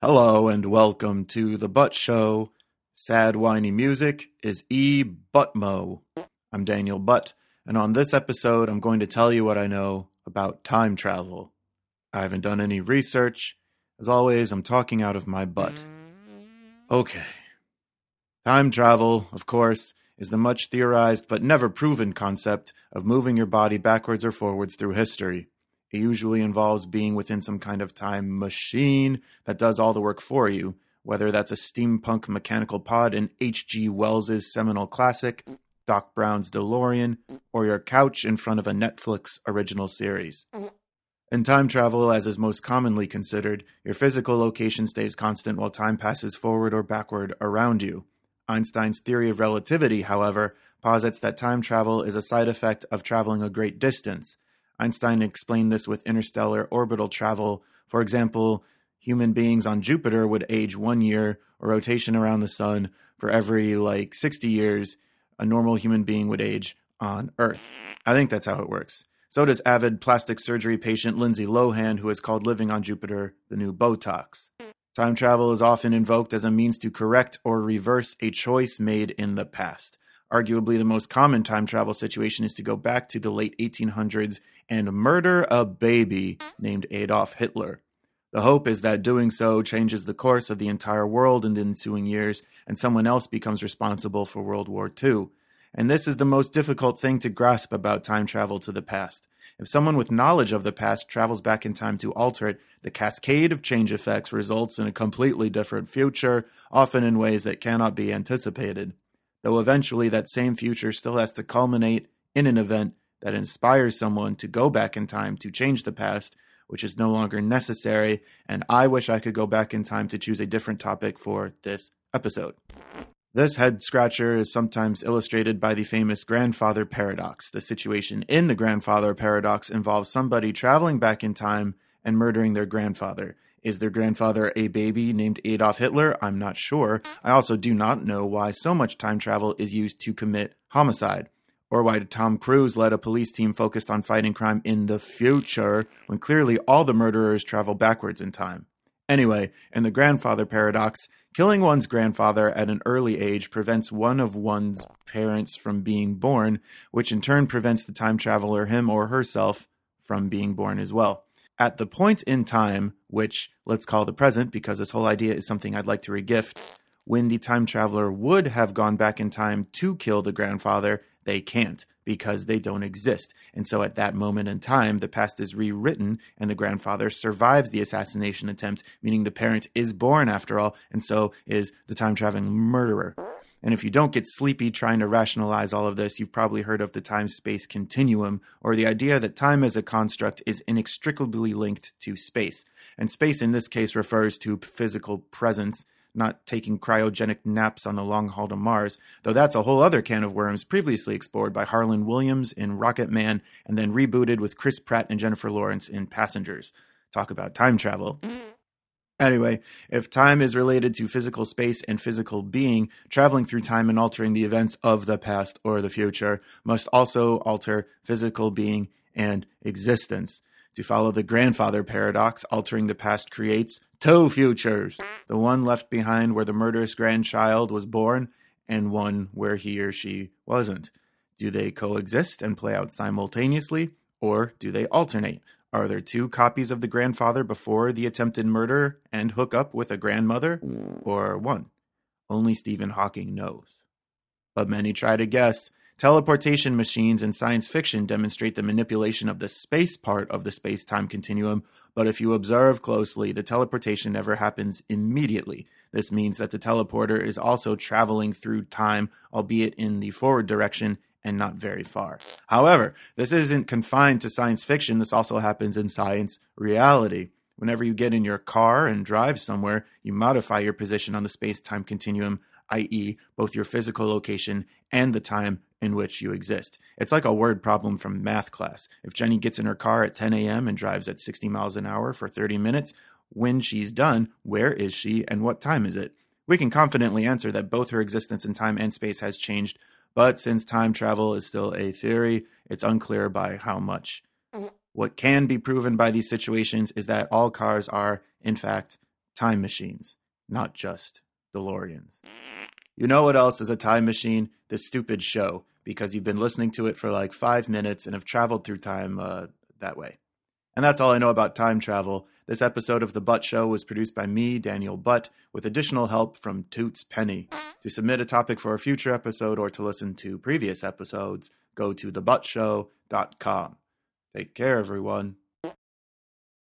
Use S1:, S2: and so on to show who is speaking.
S1: Hello and welcome to the Butt Show. Sad whiny music is E Buttmo. I'm Daniel Butt, and on this episode, I'm going to tell you what I know about time travel. I haven't done any research. As always, I'm talking out of my butt. Okay. Time travel, of course, is the much theorized but never proven concept of moving your body backwards or forwards through history. It usually involves being within some kind of time machine that does all the work for you, whether that's a steampunk mechanical pod in H.G. Wells's seminal classic, Doc Brown's DeLorean, or your couch in front of a Netflix original series. In time travel, as is most commonly considered, your physical location stays constant while time passes forward or backward around you. Einstein's theory of relativity, however, posits that time travel is a side effect of traveling a great distance. Einstein explained this with interstellar orbital travel. For example, human beings on Jupiter would age one year, a rotation around the sun, for every like 60 years, a normal human being would age on Earth. I think that's how it works. So does avid plastic surgery patient Lindsay Lohan, who has called living on Jupiter the new Botox. Time travel is often invoked as a means to correct or reverse a choice made in the past. Arguably, the most common time travel situation is to go back to the late 1800s and murder a baby named Adolf Hitler. The hope is that doing so changes the course of the entire world in the ensuing years, and someone else becomes responsible for World War II. And this is the most difficult thing to grasp about time travel to the past. If someone with knowledge of the past travels back in time to alter it, the cascade of change effects results in a completely different future, often in ways that cannot be anticipated. Though eventually that same future still has to culminate in an event that inspires someone to go back in time to change the past, which is no longer necessary. And I wish I could go back in time to choose a different topic for this episode. This head scratcher is sometimes illustrated by the famous grandfather paradox. The situation in the grandfather paradox involves somebody traveling back in time and murdering their grandfather. Is their grandfather a baby named Adolf Hitler? I'm not sure. I also do not know why so much time travel is used to commit homicide or why Tom Cruise led a police team focused on fighting crime in the future when clearly all the murderers travel backwards in time. Anyway, in the grandfather paradox, killing one's grandfather at an early age prevents one of one's parents from being born, which in turn prevents the time traveler, him or herself, from being born as well. At the point in time, which let's call the present because this whole idea is something I'd like to regift, when the time traveler would have gone back in time to kill the grandfather, they can't because they don't exist. And so at that moment in time, the past is rewritten and the grandfather survives the assassination attempt, meaning the parent is born after all, and so is the time traveling murderer. And if you don't get sleepy trying to rationalize all of this, you've probably heard of the time space continuum, or the idea that time as a construct is inextricably linked to space. And space in this case refers to physical presence not taking cryogenic naps on the long haul to Mars, though that's a whole other can of worms previously explored by Harland Williams in Rocket Man and then rebooted with Chris Pratt and Jennifer Lawrence in Passengers. Talk about time travel. Mm-hmm. Anyway, if time is related to physical space and physical being, traveling through time and altering the events of the past or the future must also alter physical being and existence. To follow the grandfather paradox, altering the past creates two futures the one left behind where the murderous grandchild was born, and one where he or she wasn't. Do they coexist and play out simultaneously, or do they alternate? Are there two copies of the grandfather before the attempted murder and hook up with a grandmother, or one? Only Stephen Hawking knows. But many try to guess. Teleportation machines in science fiction demonstrate the manipulation of the space part of the space time continuum, but if you observe closely, the teleportation never happens immediately. This means that the teleporter is also traveling through time, albeit in the forward direction and not very far. However, this isn't confined to science fiction, this also happens in science reality. Whenever you get in your car and drive somewhere, you modify your position on the space time continuum, i.e., both your physical location and the time in which you exist. It's like a word problem from math class. If Jenny gets in her car at 10 a.m. and drives at 60 miles an hour for 30 minutes, when she's done, where is she and what time is it? We can confidently answer that both her existence in time and space has changed, but since time travel is still a theory, it's unclear by how much. What can be proven by these situations is that all cars are, in fact, time machines, not just DeLoreans. You know what else is a time machine? This stupid show, because you've been listening to it for like five minutes and have traveled through time uh, that way. And that's all I know about time travel. This episode of The Butt Show was produced by me, Daniel Butt, with additional help from Toots Penny. To submit a topic for a future episode or to listen to previous episodes, go to thebuttshow.com. Take care, everyone.